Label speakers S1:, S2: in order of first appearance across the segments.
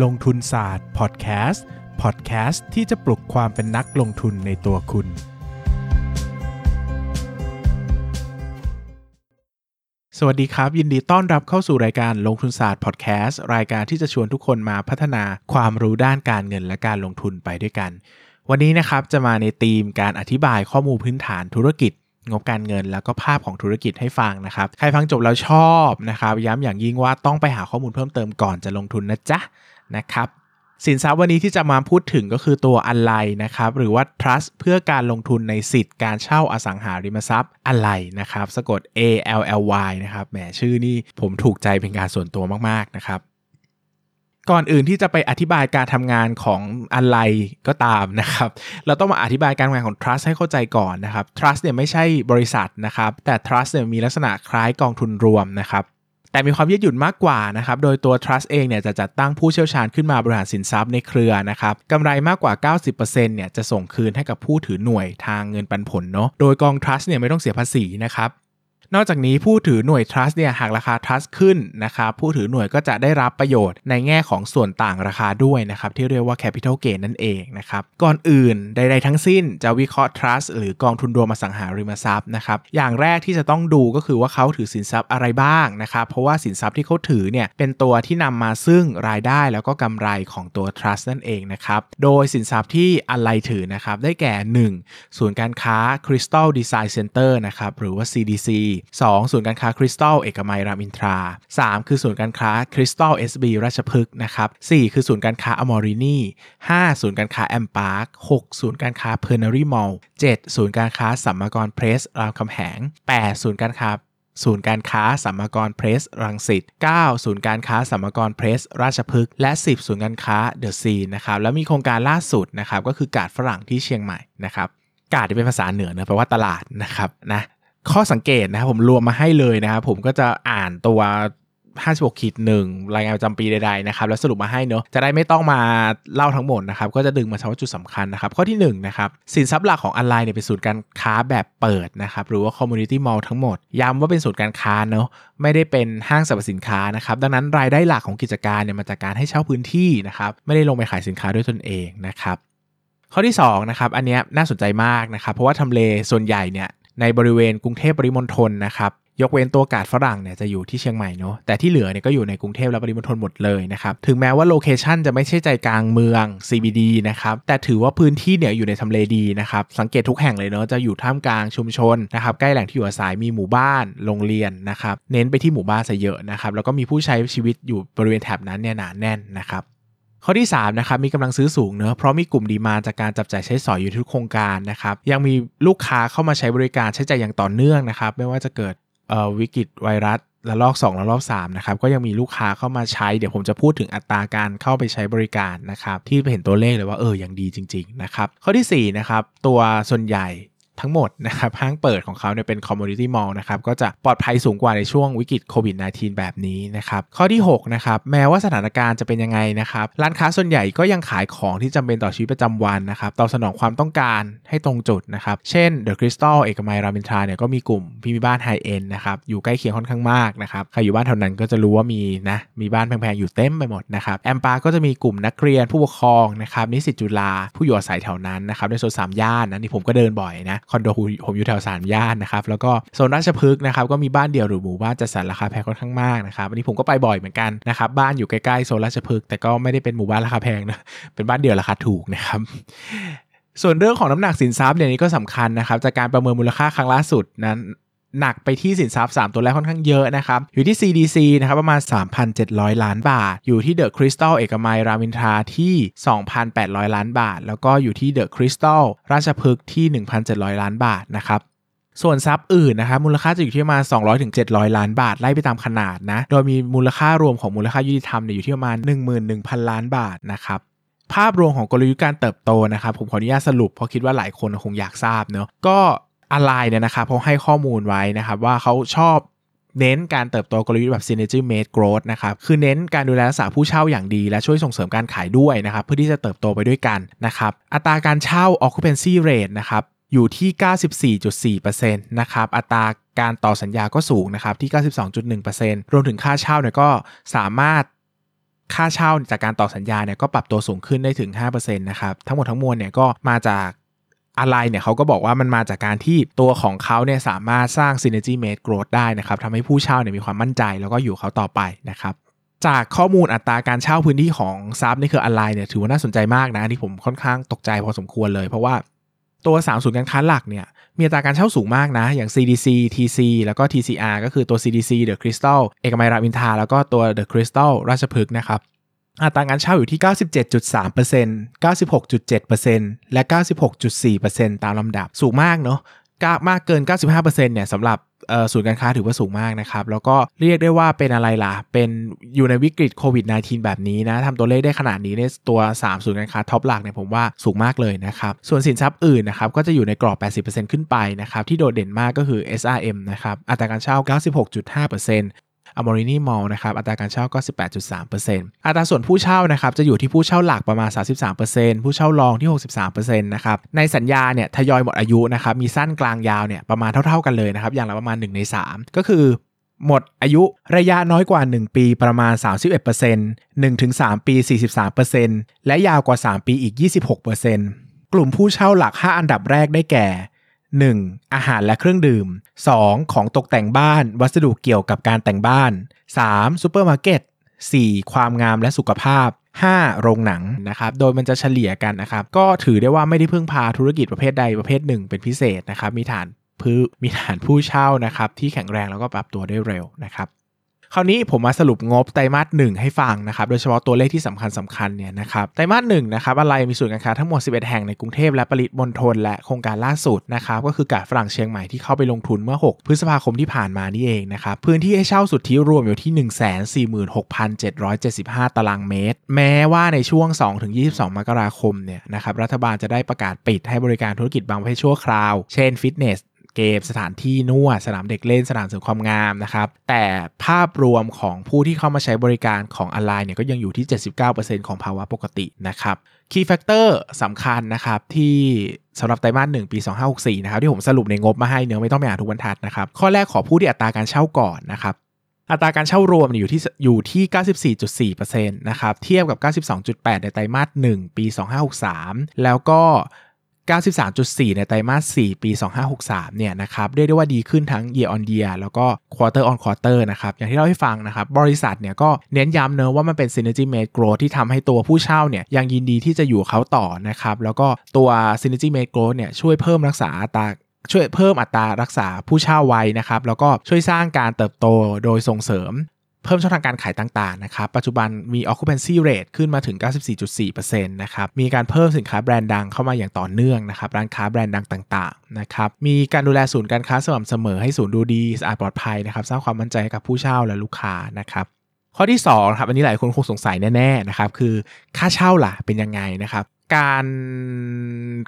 S1: ลงทุนศาสตร์พอดแคสต์พอดแคสต์ที่จะปลุกความเป็นนักลงทุนในตัวคุณ สวัสดีครับ ยินดีต้อนรับเข้าสู่รายการลงทุนศาสตร์พอดแคสต์รายการที่จะชวนทุกคนมาพัฒนาความรู้ด้านการเงินและการลงทุนไปด้วยกัน วันนี้นะครับจะมาในธีมการอธิบายข้อมูลพื้นฐานธุรกิจงบการเงินแล้วก็ภาพของธุรกิจให้ฟังนะครับ ใครฟังจบแล้วชอบนะครับ ย้ำอย่างยิ่งว่าต้องไปหาข้อมูลเพิ่มเติมก่อนจะลงทุนนะจ๊ะ นะครับสินทรัพย์วันนี้ที่จะมาพูดถึงก็คือตัวอะไรนะครับ หรือว่า trust เพื่อการลงทุนในสิทธิ์การเช่าอสังหาริมทรัพย์อะไรนะครับ สะกด A L L Y นะครับแหมชื่อนี่ผมถูกใจเป็นการส่วนตัวมากๆนะครับ ก่อนอื่นที่จะไปอธิบายการทำงานของอะไรก็ตามนะครับ เราต้องมาอธิบายการทำงานของ trust ให้เข้าใจก่อนนะครับ trust เนี่ยไม่ใช่บริษัทนะครับ แต่ trust เนี่ยมีลักษณะคล้ายกองทุนรวมนะครับ แต่มีความยืดหยุ่นมากกว่านะครับ โดยตัว trust เองเนี่ยจะจัดตั้งผู้เชี่ยวชาญขึ้นมาบริหารสินทรัพย์ในเครือนะครับกำไรมากกว่า 90%เนี่ยจะส่งคืนให้กับผู้ถือหน่วยทางเงินปันผลเนาะ โดยกอง trust เนี่ยไม่ต้องเสียภาษีนะครับ นอกจากนี้ผู้ถือหน่วย trust เนี่ยหากราคา trust ขึ้นนะครับผู้ถือหน่วยก็จะได้รับประโยชน์ในแง่ของส่วนต่างราคาด้วยนะครับที่เรียกว่า capital gain นั่นเองนะครับก่อนอื่นใดๆทั้งสิ้นจะวิเคราะห์ trust หรือกองทุนรวมอสังหาริมทรัพย์นะครับอย่างแรกที่จะต้องดูก็คือว่าเขาถือสินทรัพย์อะไรบ้างนะครับเพราะว่าสินทรัพย์ที่เขาถือเนี่ยเป็นตัวที่นำมาซึ่งรายได้แล้วก็กำไรของตัว trust นั่นเองนะครับโดยสินทรัพย์ที่อะไรถือนะครับได้แก่ 1. ศูนย์การค้า Crystal Design Center นะครับหรือว่า CDC 2. ศูนย์การค้าคริสตัลเอกมัยรามอินทรา 3. คือศูนย์การค้าคริสตัล SB ราชพฤกษ์นะครับ 4. คือศูนย์การค้าอมอรินี่ 5. ศูนย์การค้าแอมพาร์ค 6. ศูนย์การค้าเพลินนารี่มอลล์ 7. ศูนย์การค้าสัมมากรเพลสรามคำแหง 8. ศูนย์การค้าศูนย์การค้าสัมมากรเพลสรังสิต 9. ศูนย์การค้าสัมมากรเพลสราชพฤกษ์และ 10 ศูนย์การค้าเดอะซีนะครับ แล้วมีโครงการล่าสุดนะครับก็คือกาดฝรั่งที่เชียงใหม่นะครับกาดที่เป็นภาษาเหนือเนะแปลว่าตลาดนะครับนะ ข้อสังเกตนะครับผมรวมมาให้เลยนะครับผมก็จะอ่านตัว 56ขีดหนึ่งรายงานประจำปีใดๆนะครับแล้วสรุปมาให้เนอะจะได้ไม่ต้องมาเล่าทั้งหมดนะครับก็จะดึงมาเฉพาะจุดสำคัญนะครับ ข้อที่1นนะครับสินทรัพย์หลักของออนไลน์เนี่ยเป็นศูนย์การค้าแบบเปิดนะครับหรือว่า community mall ทั้งหมด ย้ำว่าเป็นศูนย์การค้าเนอะไม่ได้เป็นห้างสรรพสินค้านะครับดังนั้นรายได้หลักของกิจการเนี่ยมาจากการให้เช่าพื้นที่นะครับไม่ได้ลงไปขายสินค้าด้วยตนเองนะครับข้อที่2นะครับอันนี้น่าสนใจมากนะครับเพราะว่าทำเลส่วนใหญ่เนี่ย ในบริเวณกรุงเทพปริมณฑลนะครับยกเว้นตัวกาดฝรั่งเนี่ยจะอยู่ที่เชียงใหม่เนาะแต่ที่เหลือเนี่ยก็อยู่ในกรุงเทพและปริมณฑลหมดเลยนะครับถึงแม้ว่าโลเคชันจะไม่ใช่ใจกลางเมือง CBD นะครับแต่ถือว่าพื้นที่เนี่ยอยู่ในทำเลดีนะครับสังเกตทุกแห่งเลยเนาะจะอยู่ท่ามกลางชุมชนนะครับใกล้แหล่งที่อยู่อาศัยมีหมู่บ้านโรงเรียนนะครับเน้นไปที่หมู่บ้านซะเยอะนะครับแล้วก็มีผู้ใช้ชีวิตอยู่บริเวณแถบนั้นเนี่ยหนาแน่นนะครับ ข้อที่3นะครับมีกำลังซื้อสูงเนอะเพราะมีกลุ่มดีมาจากการจับจ่ายใช้สอยอยู่ทุกโครงการนะครับยังมีลูกค้าเข้ามาใช้บริการใช้จ่ายอย่างต่อเนื่องนะครับไม่ว่าจะเกิดวิกฤตไวรัสระลอก2ระลอก3นะครับก็ยังมีลูกค้าเข้ามาใช้เดี๋ยวผมจะพูดถึงอัตราการเข้าไปใช้บริการนะครับที่เห็นตัวเลขเลยว่าเออยังดีจริง ๆ นะครับ ข้อที่4นะครับตัวส่วนใหญ่ ทั้งหมดนะครับห้างเปิดของเขาเนี่ยเป็น commodity mall นะครับก็จะปลอดภัยสูงกว่าในช่วงวิกฤตโควิด -19 แบบนี้นะครับข้อที่6นะครับแม้ว่าสถานการณ์จะเป็นยังไงนะครับร้านค้าส่วนใหญ่ก็ยังขายของที่จำเป็นต่อชีวิตประจำวันนะครับตอบสนองความต้องการให้ตรงจุดนะครับเช่น The Crystal เอกมัยรามอินทราเนี่ยก็มีกลุ่มพี่มีบ้านไฮเอ็นนะครับอยู่ใกล้เคียงค่อนข้างมากนะครับใครอยู่บ้านแถวนั้นก็จะรู้ว่ามีนะมีบ้านแพงๆอยู่เต็มไปหมดนะครับแอมปาก็จะมีกลุ่มนักเรียนผู้ปกครองนะครับนิสิตจุฬาผู้อยู่อาศัยแถวนั้นนะครับในโซนสามย่านนะนี่ผมก็เดินบ่อยนะคอนโดผมอยู่แถวสามย่านนะครับแล้วก็โซนราชพฤกษ์นะครับก็มีบ้านเดี่ยวหรือหมู่บ้านจัดสรรราคาแพงค่อนข้างมากนะครับอันนี้ผมก็ไปบ่อยเหมือนกันนะครับบ้านอยู่ใกล้ๆโซนราชพฤกษ์แต่ก็ไม่ได้เป็นหมู่บ้านราคาแพงนะเป็นบ้านเดี่ยวราคาถูกนะครับส่วนเรื่องของน้ำหนักสินทรัพย์เนี่ยนี้ก็สำคัญนะครับจากการประเมินมูลค่าครั้งล่าสุดนั้น หนักไปที่สินทรัพย์ 3 ตัวแรกค่อนข้างเยอะนะครับ อยู่ที่ CDC นะครับประมาณ 3,700 ล้านบาท อยู่ที่เดอะคริสตัลเอกมัย รามินทราที่ 2,800 ล้านบาท แล้วก็อยู่ที่เดอะคริสตัลราชพฤกษ์ที่ 1,700 ล้านบาทนะครับส่วนทรัพย์อื่นนะครับมูลค่าจะอยู่ที่ประมาณ 200ถึง700 ล้านบาท ไล่ไปตามขนาดนะ โดยมีมูลค่ารวมของมูลค่ายุติธรรมเนี่ยอยู่ที่ประมาณ 11,000 ล้านบาทนะครับภาพรวมของกลยุทธ์การเติบโตนะครับผมขออนุญาตสรุปเพราะคิดว่าหลายคนคงอยากทราบเนาะก็ อะไรเนี่ยนะครับเขาให้ข้อมูลไว้นะครับว่าเขาชอบเน้นการเติบโตกลยุทธ์แบบ synergy made growth นะครับ คือเน้นการดูแลรักษาผู้เช่าอย่างดี และช่วยส่งเสริมการขายด้วยนะครับ เพื่อที่จะเติบโตไปด้วยกันนะครับ อัตราการเช่า occupancy rate นะครับอยู่ที่ 94.4%นะครับ อัตราการต่อสัญญาก็สูงนะครับที่ 92.1%รวมถึงค่าเช่าเนี่ยก็สามารถค่าเช่าจากการต่อสัญญาเนี่ยก็ปรับตัวสูงขึ้นได้ถึง 5%นะครับ ทั้งหมดทั้งมวลเนี่ยก็มาจาก อะไรเนี่ยเขาก็บอกว่ามันมาจากการที่ตัวของเขาเนี่ยสามารถสร้าง synergy made growth ได้นะครับทำให้ผู้เช่าเนี่ยมีความมั่นใจแล้วก็อยู่เขาต่อไปนะครับจากข้อมูลอัตราการเช่าพื้นที่ของซับนี่คืออะไรเนี่ยถือว่าน่าสนใจมากนะที่ผมค่อนข้างตกใจพอสมควรเลย เพราะว่าตัวสามศูนย์การค้าหลักเนี่ยมีอัตราการเช่าสูงมากนะ อย่าง CDC TC แล้วก็ TCR ก็คือตัว CDC The Crystal เอกมัยรามอินทาแล้วก็ตัว The Crystal ราชพฤกษ์นะครับ อัตราการเช่าอยู่ที่ 97.3% 96.7%และ 96.4%ตามลำดับสูงมากเนาะมากเกิน 95%เนี่ยสำหรับศูนย์การค้าถือว่าสูงมากนะครับ แล้วก็เรียกได้ว่าเป็นอะไรล่ะ เป็นอยู่ในวิกฤตโควิด -19 แบบนี้นะทำตัวเลขได้ขนาดนี้ในตัว 3 ศูนย์การค้าท็อปหลักเนี่ยผมว่าสูงมากเลยนะครับ ส่วนสินทรัพย์อื่นนะครับ ก็จะอยู่ในกรอบ 80%ขึ้นไปนะครับ ที่โดดเด่นมากก็คือ SRM นะครับ อัตราการเช่า 96.5% อมอรินีมอลนะครับอัตราการเช่าก็ 18.3%อัตราส่วนผู้เช่านะครับจะอยู่ที่ผู้เช่าหลักประมาณ 33%ผู้เช่ารองที่ 63%นะครับในสัญญาเนี่ยทยอยหมดอายุนะครับมีสั้นกลางยาวเนี่ยประมาณเท่า ๆกันเลยนะครับอย่างละประมาณ 1 ใน 3 ก็คือหมดอายุระยะน้อยกว่า 1 ปีประมาณ 31% 1-3 ปี 43%และยาวกว่า 3 ปีอีก 26%กลุ่มผู้เช่าหลัก 5 อันดับแรกได้แก่ 1. อาหารและเครื่องดื่ม 2. ของตกแต่งบ้าน วัสดุเกี่ยวกับการแต่งบ้าน 3. ซูเปอร์มาร์เก็ต 4. ความงามและสุขภาพ 5. โรงหนังนะครับ โดยมันจะเฉลี่ยกันนะครับ ก็ถือได้ว่าไม่ได้พึ่งพาธุรกิจประเภทใดประเภทหนึ่งเป็นพิเศษนะครับ มีฐานพื้มีฐานผู้เช่านะครับที่แข็งแรงแล้วก็ปรับตัวได้เร็วนะครับ คราวนี้ผมมาสรุปงบไตรมาสหนึ่งให้ฟังนะครับ โดยเฉพาะตัวเลขที่สำคัญสำคัญเนี่ยนะครับ ไตรมาสหนึ่งนะครับ ALLY มีศูนย์การค้าทั้งหมด 11 แห่งในกรุงเทพและปริมณฑลและโครงการล่าสุดนะครับ ก็คือกาดฝรั่งเชียงใหม่ที่เข้าไปลงทุนเมื่อ 6 พฤษภาคมที่ผ่านมานี่เองนะครับ พื้นที่ให้เช่าสุทธิรวมอยู่ที่ 146,775 ตารางเมตร แม้ว่าในช่วง 2-22 มกราคมเนี่ยนะครับรัฐบาลจะได้ประกาศปิดให้บริการธุรกิจบางประเภทชั่วคราว เช่นฟิตเนส เกม สถานที่นวดสนามเด็กเล่นสนามเสริมความงามนะครับ แต่ภาพรวมของผู้ที่เข้ามาใช้บริการของออนไลน์เนี่ยก็ยังอยู่ที่ 79%ของภาวะปกตินะครับ Key Factor สำคัญนะครับที่สำหรับไตรมาสหนึ่งปี 2564 นะครับที่ผมสรุปในงบมาให้เนื้อไม่ต้องไปอ่านทุกบรรทัดนะครับ ข้อแรกขอพูดที่อัตราการเช่าก่อนนะครับอัตราการเช่ารวมอยู่ที่อยู่ที่ 94.4%นะครับเทียบกับ 92.8 ในไตรมาส1ปี 2563 แล้วก็ 93.4 ในไตรมาส 4 ปี 2563 เนี่ยนะครับเรียกได้ว่าดีขึ้นทั้ง year on year แล้วก็ quarter on quarter นะครับอย่างที่เราให้ฟังนะครับบริษัทเนี่ยก็เน้นย้ำเนอะว่ามันเป็น synergy made growth ที่ทำให้ตัวผู้เช่าเนี่ยยังยินดีที่จะอยู่เขาต่อนะครับแล้วก็ตัว synergy made growth เนี่ยช่วยเพิ่มรักษาอัตราช่วยเพิ่มอัตรารักษาผู้เช่าไว้นะครับแล้วก็ช่วยสร้างการเติบโตโดยส่งเสริม เพิ่มช่องทางการขายต่างๆนะครับ ปัจจุบันมี occupancy rate ขึ้นมาถึง 94.4%นะครับ มีการเพิ่มสินค้าแบรนด์ดังเข้ามาอย่างต่อเนื่องนะครับ ร้านค้าแบรนด์ดังต่างๆนะครับ มีการดูแลศูนย์การค้าสม่ำเสมอให้ศูนย์ดูดีสะอาดปลอดภัยนะครับ สร้างความมั่นใจให้กับผู้เช่าและลูกค้านะครับข้อที่2ครับอันนี้หลายคนคงสงสัยแน่ๆนะครับคือค่าเช่าล่ะเป็นยังไงนะครับ การ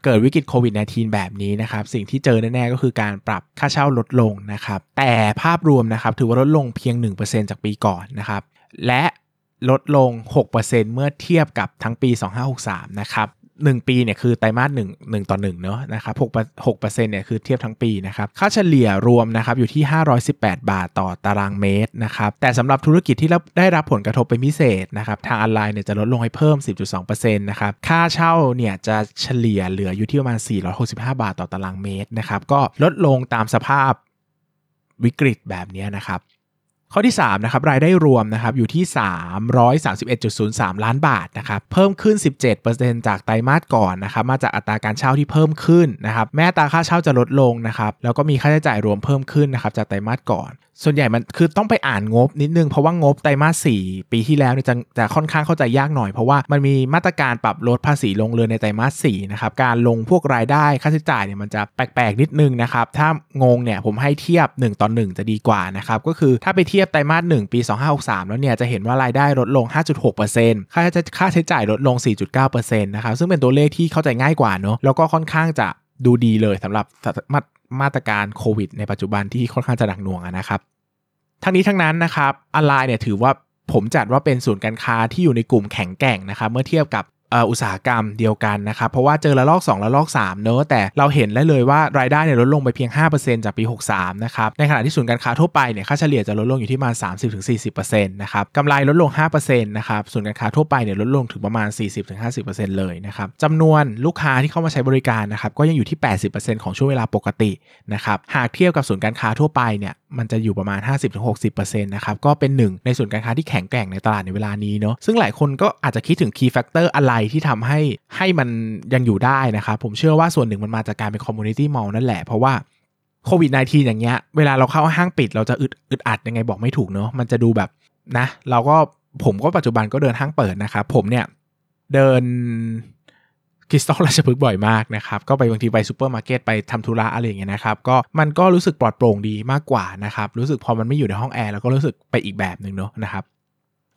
S1: เกิดวิกฤตโควิด -19 แบบนี้นะครับ สิ่งที่เจอแน่ๆก็คือการปรับค่าเช่าลดลงนะครับ แต่ภาพรวมนะครับถือว่าลดลงเพียง 1%จากปีก่อนนะครับ และลดลง 6%เมื่อเทียบกับทั้งปี 2563 นะครับ 1ปีเนี่ยคือไตรมาส1 1ต่อ1เนาะนะครับ6 6เนี่ยคือเทียบทั้งปีนะครับค่าเฉลี่ยรวมนะครับอยู่ที่ 518 บาทต่อตารางเมตรนะครับแต่สำหรับธุรกิจที่ได้รับผลกระทบเป็นพิเศษนะครับทางออนไลน์เนี่ยจะลดลงให้เพิ่ม 10.2%นะครับค่าเช่าเนี่ยจะเฉลี่ยเหลืออยู่ที่ประมาณ 465 บาทต่อตารางเมตรนะครับก็ลดลงตามสภาพวิกฤตแบบนี้นะครับ ข้อที่3นะครับรายได้รวมนะครับอยู่ที่ 331.03 ล้านบาทนะครับเพิ่มขึ้น 17%จากไตรมาสก่อนนะครับมาจากอัตราการเช่าที่เพิ่มขึ้นนะครับแม้ตราค่าเช่าจะลดลงนะครับแล้วก็มีค่าใช้จ่ายรวมเพิ่มขึ้นนะครับจากไตรมาสก่อน ส่วนใหญ่มันคือต้องไปอ่านงบนิดนึง เพราะว่างบไตรมาสสี่ปีที่แล้วเนี่ยจะจะค่อนข้างเข้าใจยากหน่อย เพราะว่ามันมีมาตรการปรับลดภาษีลงเรือนในไตรมาสสี่นะครับการลงพวกรายได้ค่าใช้จ่ายเนี่ยมันจะแปลกๆนิดนึงนะครับถ้างงเนี่ยผมให้เทียบ 1ต่อ1จะดีกว่านะครับก็คือถ้าไปเทียบไตรมาส1ปี 2563 แล้วเนี่ยจะเห็นว่ารายได้ลดลง 5.6%ค่าใช้ค่าใช้จ่ายลดลง 4.9%นะครับซึ่งเป็นตัวเลขที่เข้าใจง่ายกว่าเนอะแล้วก็ค่อนข้างจะดูดีเลยสำหรับมาตรการโควิดในปัจจุบันที่ค่อนข้างจะหนักหน่วงนะครับทั้งนี้ทั้งนั้นนะครับออนไลน์เนี่ยถือว่าผมจัดว่าเป็นศูนย์การค้าที่อยู่ในกลุ่มแข็งแกร่งนะครับเมื่อเทียบกับ อุตสาหกรรมเดียวกันนะครับ เพราะว่าเจอระลอก 2 ระลอก 3 เนอะแต่เราเห็นได้เลยว่ารายได้เนี่ยลดลงไปเพียง 5%จากปี 63 นะครับ ในขณะที่ศูนย์การค้าทั่วไปเนี่ยค่าเฉลี่ยจะลดลงอยู่ที่ประมาณ 30-40%นะครับกำไรลดลง 5%นะครับศูนย์การค้าทั่วไปเนี่ยลดลงถึงประมาณ 40-50%เลยนะครับจำนวนลูกค้าที่เข้ามาใช้บริการนะครับก็ยังอยู่ที่ 80%ของช่วงเวลาปกตินะครับหากเทียบกับศูนย์การค้าทั่วไปเนี่ยมันจะอยู่ประมาณ 50-60%นะครับก็เป็นหนึ่งในศูนย์การค้าที่แข็งแกร่งในตลาดในเวลานี้เนาะซึ่งหลายคนก็อาจจะคิดถึง key factor อะไรที่ทำให้ให้มันยังอยู่ได้นะครับผมเชื่อว่าส่วนหนึ่งมันมาจากการเป็น community mall นั่นแหละ เพราะว่าโควิด -19 อย่างเงี้ย เวลาเราเข้าห้างปิดเราจะอึดอึดอัดยังไงบอกไม่ถูกเนาะมันจะดูแบบนะ เราก็ผมก็ปัจจุบันก็เดินห้างเปิดนะครับผมเนี่ยเดินคริสตัลราชพฤกษ์บ่อยมากนะครับ ก็ไปบางทีไปซูเปอร์มาร์เก็ตไปทำธุระอะไรอย่างเงี้ยนะครับ ก็มันก็รู้สึกปลอดโปร่งดีมากกว่านะครับ รู้สึกพอมันไม่อยู่ในห้องแอร์แล้วก็รู้สึกไปอีกแบบหนึ่งเนาะนะครับ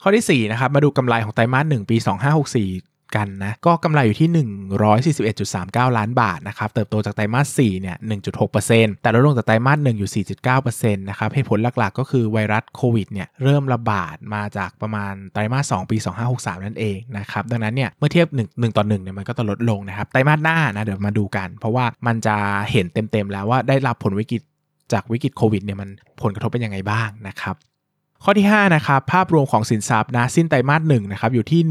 S1: ข้อที่4นะครับ มาดูกำไรของไตรมาส1ปี 2564 กันนะก็กำไรอยู่ที่ 141.39 ล้านบาทนะครับเติบโตจากไตรมาส4เนี่ย1.6%แต่ลดลงจากไตรมาส1อยู่ 4.9%นะครับเหตุผลหลักๆ ก็คือไวรัสโควิดเนี่ยเริ่มระบาดมาจากประมาณไตรมาส2ปี 2563 นั่นเองนะครับดังนั้นเนี่ยเมื่อเทียบ 1 1ต่อ1เนี่ยมันก็จะลดลงนะครับไตรมาสหน้านะเดี๋ยวมาดูกัน เพราะว่ามันจะเห็นเต็มๆแล้วว่าได้รับผลวิกฤตจากวิกฤตโควิดเนี่ยมันผลกระทบเป็นยังไงบ้างนะครับ ข้อที่ 5 นะครับ ภาพรวมของสินทรัพย์นะสิ้นไตรมาสหนึ่งนะครับอยู่ที่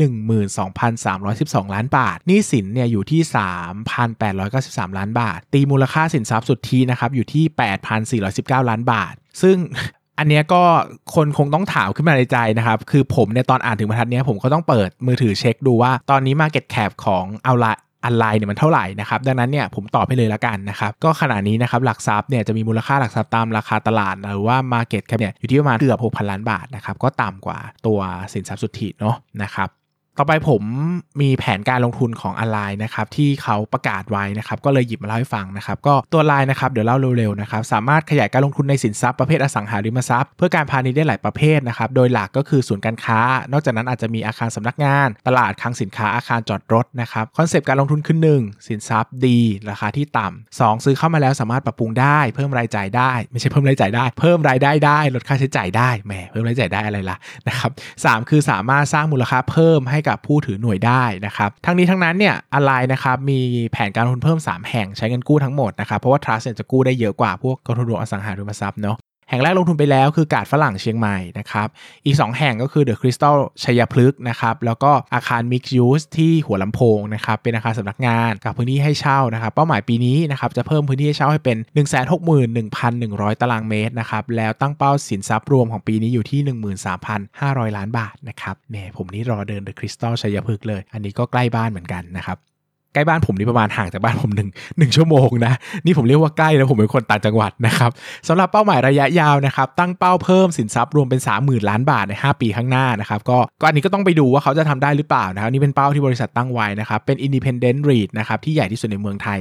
S1: 12,312 ล้านบาทนี่สินเนี่ยอยู่ที่ 3,893 ล้านบาท ตีมูลค่าสินทรัพย์สุทธินะครับอยู่ที่ 8,419 ล้านบาท ซึ่งอันนี้ก็คนคงต้องถามขึ้นมาในใจนะครับ คือผมในตอนอ่านถึงบรรทัดนี้ผมก็ต้องเปิดมือถือเช็คดูว่าตอนนี้ Market Cap ของเอาละ อันไลน์เนี่ยมันเท่าไหร่นะครับดังนั้นเนี่ยผมตอบให้เลยละกันนะครับก็ขณะนี้นะครับหลักทรัพย์เนี่ยจะมีมูลค่าหลักทรัพย์ตามราคาตลาดหรือว่า Market Cap เนี่ยอยู่ที่ประมาณเกือบ6,000 ล้านบาทนะครับก็ต่ำกว่าตัวสินทรัพย์สุทธิเนาะนะครับ ต่อไปผมมีแผนการลงทุนของออนไลน์นะครับที่เขาประกาศไว้นะครับก็เลยหยิบมาเล่าให้ฟังนะครับก็ตัวไลน์นะครับเดี๋ยวเล่าเร็วๆนะครับสามารถขยายการลงทุนในสินทรัพย์ประเภทอสังหาริมทรัพย์เพื่อการพาณิชย์ได้หลายประเภทนะครับโดยหลักก็คือศูนย์การค้า นอกจากนั้นอาจจะมีอาคารสำนักงาน ตลาดคลังสินค้าอาคารจอดรถนะครับคอนเซปต์การลงทุนคือหนึ่งสินทรัพย์ดีราคาที่ต่ำ2ซื้อเข้ามาแล้วสามารถปรับปรุงได้ เพิ่มรายจ่ายได้ ไม่ใช่เพิ่มรายจ่ายได้ เพิ่มรายได้ได้ลดค่าใช้จ่ายได้แหมเพิ่มรายจ่ายได้อะไรล่ะนะครับ2 คือสามารถสร้างมูลค่าเพิ่มให้กับผู้ถือหน่วยได้นะครับ ทั้งนี้ทั้งนั้นเนี่ย ALLY นะครับมีแผนการลงทุนเพิ่ม 3 แห่งใช้เงินกู้ทั้งหมดนะครับ เพราะว่า trust จะกู้ได้เยอะกว่าพวกกองทุนรวมอสังหาริมทรัพย์เนาะ แห่งแรกลงทุนไปแล้วคือกาดฝรั่งเชียงใหม่นะครับอีก 2 แห่งก็คือเดอะคริสตัลชัยพฤกษ์นะครับแล้วก็อาคาร mixed-use ที่หัวลำโพงนะครับเป็นอาคารสำนักงานกับพื้นที่ให้เช่านะครับเป้าหมายปีนี้นะครับจะเพิ่มพื้นที่ให้เช่าให้เป็น 161,100ตารางเมตรนะครับแล้วตั้งเป้าสินทรัพย์รวมของปีนี้อยู่ที่ 13,500 ล้านบาทนะครับแหมผมนี่รอเดินเดอะคริสตัลชัยพฤกษ์เลย อันนี้ก็ใกล้บ้านเหมือนกันนะครับ ใกล้บ้านผมนี่ประมาณห่างจากบ้านผมหนึ่งหนึ่งชั่วโมงนะนี่ผมเรียกว่าใกล้แล้วผมเป็นคนต่างจังหวัดนะครับสำหรับเป้าหมายระยะยาวนะครับตั้งเป้าเพิ่มสินทรัพย์รวมเป็น 30,000 ล้านบาทใน 5 ปีข้างหน้านะครับก็ก็อันนี้ก็ต้องไปดูว่าเขาจะทำได้หรือเปล่านะครับนี่เป็นเป้าที่บริษัทตั้งไว้นะครับเป็น independent REIT นะครับที่ใหญ่ที่สุดในเมืองไทย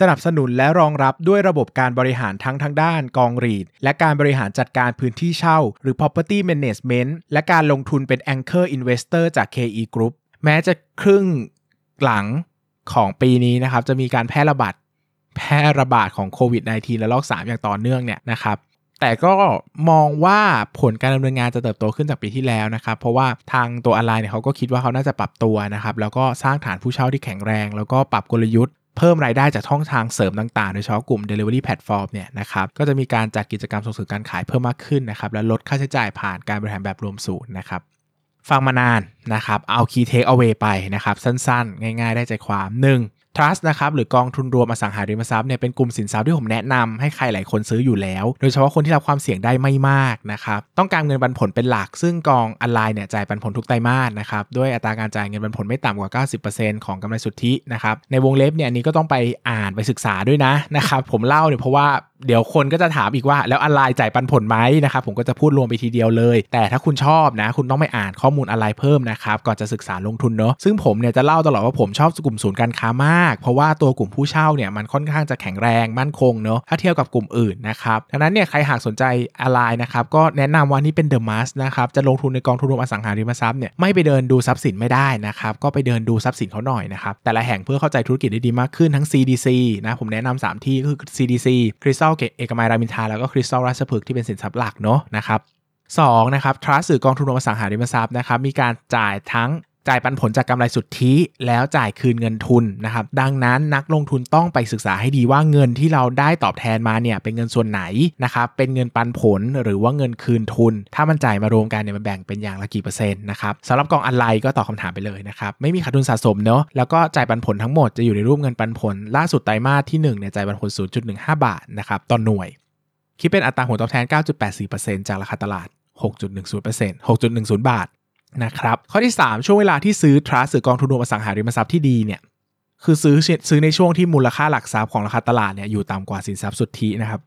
S1: สนับสนุนและรองรับด้วยระบบการบริหารทั้งทางด้านกองรีด และการบริหารจัดการพื้นที่เช่า หรือ property management และการลงทุนเป็น anchor investor จาก KE Group แม้จะครึ่งหลัง ของปีนี้นะครับจะมีการแพร่ระบาดแพร่ระบาดของโควิด -19 และลอก 3 อย่างต่อเนื่องเนี่ยนะครับแต่ก็มองว่าผลการดำเนินงานจะเติบโตขึ้นจากปีที่แล้วนะครับ เพราะว่าทางตัวออนไลน์เนี่ยเขาก็คิดว่าเขาน่าจะปรับตัวนะครับ แล้วก็สร้างฐานผู้เช่าที่แข็งแรง แล้วก็ปรับกลยุทธ์เพิ่มรายได้จากช่องทางเสริมต่างๆ โดยเฉพาะกลุ่ม Delivery Platform เนี่ยนะครับ ก็จะมีการจัดกิจกรรมส่งเสริมการขายเพิ่มมากขึ้นนะครับ และลดค่าใช้จ่ายผ่านการบริหารแบบรวมศูนย์นะครับ ฟังมานานนะครับเอาคีย์เทคเอาไว้ไปนะครับ สั้นๆ ง่ายๆ ได้ใจความ 1 Trust นะครับหรือกองทุนรวมอสังหาริมทรัพย์เนี่ยเป็นกลุ่มสินทรัพย์ที่ผมแนะนำให้ใครหลายคนซื้ออยู่แล้ว โดยเฉพาะคนที่รับความเสี่ยงได้ไม่มากนะครับต้องการเงินปันผลเป็นหลัก ซึ่งกองออนไลน์เนี่ยจ่ายปันผลทุกไตรมาสนะครับด้วยอัตราการจ่ายเงินปันผลไม่ต่ำกว่า 90%ของกำไรสุทธินะครับในวงเล็บเนี่ยอันนี้ก็ต้องไปอ่านไปศึกษาด้วยนะนะครับผมเล่าเนี่ยเพราะว่าเดี๋ยวคนก็จะถามอีกว่าแล้วอะไรจ่ายปันผลไหมนะครับผมก็จะพูดรวมไปทีเดียวเลย แต่ถ้าคุณชอบนะ คุณต้องไปอ่านข้อมูลอะไรเพิ่มนะครับก่อนจะศึกษาลงทุนเนาะซึ่งผมเนี่ยจะเล่าตลอดว่าผมชอบกลุ่มศูนย์การค้ามากเพราะว่าตัวกลุ่มผู้เช่าเนี่ยมันค่อนข้างจะแข็งแรงมั่นคงเนาะถ้าเทียบกับกลุ่มอื่นนะครับดังนั้นเนี่ยใครหากสนใจอะไรนะครับก็แนะนำว่านี่เป็นเดอะมัสนะครับจะลงทุนในกองทุนรวมอสังหาริมทรัพย์เนี่ยไม่ไปเดินดูทรัพย์สินไม่ได้นะครับก็ไปเดินดูทรัพย์สินเขาหน่อยนะครับแต่ละแห่งเพื่อเข้าใจธุรกิจได้ดีมากขึ้นทั้ง CDC นะผมแนะนำ3ที่ก็คือ CDC คริสตัลเอกมัยรามินทาแล้วก็คริสตัลราชพฤกษ์ที่เป็นสินทรัพย์หลักเนาะนะครับสองนะครับทรัสสื่อกองทุนรวมอสังหาริมทรัพย์นะครับมีการจ่ายทั้ง จ่ายปันผลจากกำไรสุทธิแล้วจ่ายคืนเงินทุนนะครับดังนั้นนักลงทุนต้องไปศึกษาให้ดีว่าเงินที่เราได้ตอบแทนมาเนี่ยเป็นเงินส่วนไหนนะครับเป็นเงินปันผลหรือว่าเงินคืนทุน ถ้ามันจ่ายมารวมกันเนี่ยมันแบ่งเป็นอย่างละกี่เปอร์เซ็นต์นะครับสำหรับกองอะไรก็ตอบคาถามไปเลยนะครับไม่มีขาดทุนสะสมเนาะแล้วก็จ่ายปันผลทั้งหมดจะอยู่ในรูปเงินปันผล ล่าสุดไตรมาสที่1เนี่ยจ่ายปันผล 0.15 บาทนะครับต่อหน่วย คิดเป็นอัตราผลตอบแทน 9.84%จากราคาตลาด6.10% 6.10 บาท นะครับข้อที่ 3 ช่วงเวลาที่ซื้อทรัสหรือกองทุนรวมอสังหาริมทรัพย์ที่ดีเนี่ยคือซื้อซื้อในช่วงที่มูลค่าหลักทรัพย์ของราคาตลาดเนี่ยอยู่ต่ำกว่าสินทรัพย์สุทธินะครับ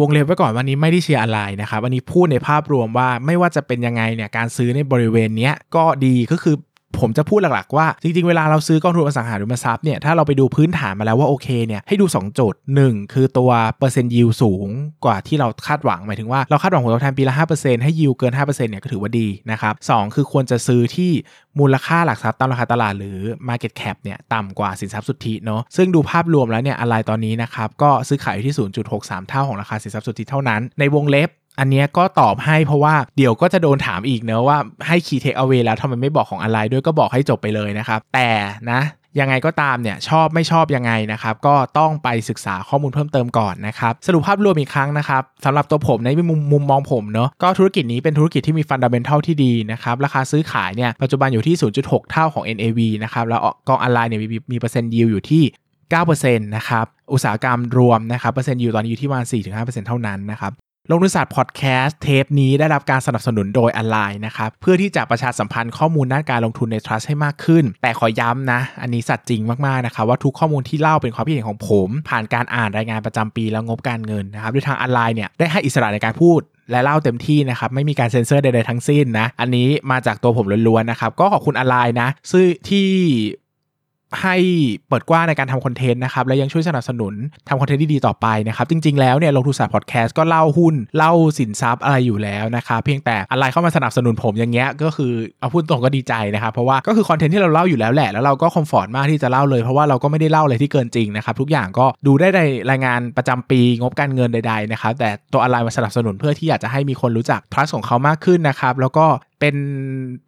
S1: วงเล็บไว้ก่อนวันนี้ไม่ได้เชียร์อะไรนะครับวันนี้พูดในภาพรวมว่าไม่ว่าจะเป็นยังไงเนี่ยการซื้อในบริเวณนี้ก็ดีก็คือ ผมจะพูดหลักๆว่า จริงๆ เวลาเราซื้อกองทุนอสังหาริมทรัพย์เนี่ยถ้าเราไปดูพื้นฐานมาแล้วว่าโอเคเนี่ยให้ดู2จุด1คือตัวเปอร์เซ็นต์ยิวสูงกว่าที่เราคาดหวังหมายถึงว่าเราคาดหวังผลตอบแทนปีละ 5%ให้ยิวเกิน 5%เนี่ยก็ถือว่าดีนะครับ2 คือควรจะซื้อที่มูลค่าหลักทรัพย์ตามราคาตลาดหรือ Market Cap เนี่ยต่ำกว่าสินทรัพย์สุทธิเนาะซึ่งดูภาพรวมแล้วเนี่ย ALLY ตอนนี้นะครับก็ซื้อขายอยู่ที่ 0.63 เท่าของราคาสินทรัพย์สุทธิเท่านั้นในวงเล็บ อันนี้ก็ตอบให้เพราะว่าเดี๋ยวก็จะโดนถามอีกเนอะว่าให้ key take เอาไว้แล้วทำไมไม่บอกของ ALLY ด้วยก็บอกให้จบไปเลยนะครับ แต่นะยังไงก็ตามเนี่ยชอบไม่ชอบยังไงนะครับ ก็ต้องไปศึกษาข้อมูลเพิ่มเติมก่อนนะครับ สรุปภาพรวมอีกครั้งนะครับสำหรับตัวผมในมุมมุมมองผมเนาะก็ธุรกิจนี้เป็นธุรกิจที่มี fundamental ที่ดีนะครับ ราคาซื้อขายเนี่ยปัจจุบันอยู่ที่ 0.6 เท่าของ NAV นะครับ แล้วกอง ALLY เนี่ยมีมีเปอร์เซ็นต์ยิวอยู่ที่9%นะครับ อุตสาหกรรมรวมนะครับ เปอร์เซ็นต์ยิวตอนนี้อยู่ที่ประมาณ4-5%เท่านั้นนะครับ ลงทุนศาสตร์พอดแคสต์เทปนี้ได้รับการสนับสนุนโดย ALLY นะครับ เพื่อที่จะประชาสัมพันธ์ข้อมูลด้านการลงทุนใน trust ให้มากขึ้น แต่ขอย้ำนะ อันนี้สัตว์จริงมากๆนะครับว่าทุกข้อมูลที่เล่าเป็นความคิดเห็นของผม ผ่านการอ่านรายงานประจำปีแล้วงบการเงินนะครับด้วยทางออนไลน์เนี่ยได้ให้อิสระในการพูดและเล่าเต็มที่นะครับ ไม่มีการเซ็นเซอร์ใดๆทั้งสิ้นนะ อันนี้มาจากตัวผมล้วนๆนะครับ ก็ขอบคุณออนไลน์นะซึ่งที่ ให้เปิดกว้างในการทำคอนเทนต์นะครับ และยังช่วยสนับสนุนทำคอนเทนต์ที่ดีต่อไปนะครับ จริง ๆ แล้วเนี่ยลงทุนศาสตร์พอดแคสต์ก็เล่าหุ้น เล่าสินทรัพย์อะไรอยู่แล้วนะครับ เพียงแต่อะไรเข้ามาสนับสนุนผมอย่างเงี้ยก็คือเอาพูดตรงก็ดีใจนะครับ เพราะว่าก็คือ content ที่เราเล่าอยู่แล้วแหละ แล้วเราก็ comfort มากที่จะเล่าเลย เพราะว่าเราก็ไม่ได้เล่าอะไรที่เกินจริงนะครับทุกอย่างก็ดูได้ในรายงานประจำปีงบการเงินใดๆนะครับแต่ตัว ALLY มาสนับสนุนเพื่อที่อยากจะให้มีคนรู้จัก trust ของเขามากขึ้นนะครับแล้วก็เป็น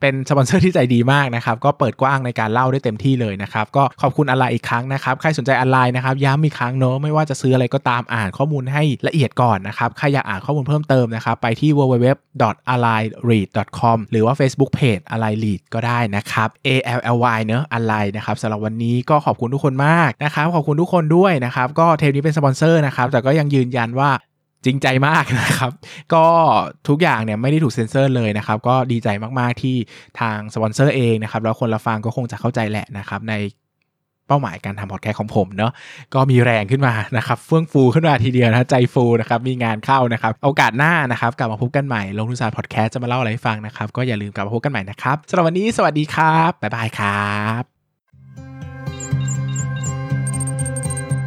S1: เป็นสปอนเซอร์ที่ใจดีมากนะครับ ก็เปิดกว้างในการเล่าได้เต็มที่เลยนะครับ ก็ขอบคุณ ALLY อีกครั้งนะครับ ใครสนใจ ALLY นะครับ ย้ำอีกครั้งเนอะไม่ว่าจะซื้ออะไรก็ตามอ่านข้อมูลให้ละเอียดก่อนนะครับ ใครอยากอ่านข้อมูลเพิ่มเติมนะครับ ไปที่ www.allyreit.com หรือว่า Facebook Page A L L Y REIT ก็ได้นะครับ A A L L Y เนอะ a l l y นะครับสำหรับวันนี้ก็ขอบคุณทุกคนมากนะครับขอบคุณทุกคนด้วยนะครับก็เทปนี้เป็นสปอนเซอร์นะครับแต่ก็ยังยืนยันว่า จริงใจมากนะครับ ก็ทุกอย่างเนี่ยไม่ได้ถูกเซ็นเซอร์เลยนะครับ ก็ดีใจมากๆที่ทางสปอนเซอร์เองนะครับ แล้วคนรับฟังก็คงจะเข้าใจแหละนะครับในเป้าหมายการทำพอดแคสต์ของผมเนาะก็มีแรงขึ้นมานะครับเฟื่องฟูขึ้นมาทีเดียวนะใจฟูนะครับมีงานเข้านะครับโอกาสหน้านะครับกลับมาพบกันใหม่ลงทุนศาสตร์พอดแคสต์จะมาเล่าอะไรให้ฟังนะครับก็อย่าลืมกลับมาพบกันใหม่นะครับสำหรับวันนี้สวัสดีครับ bye bye ครับ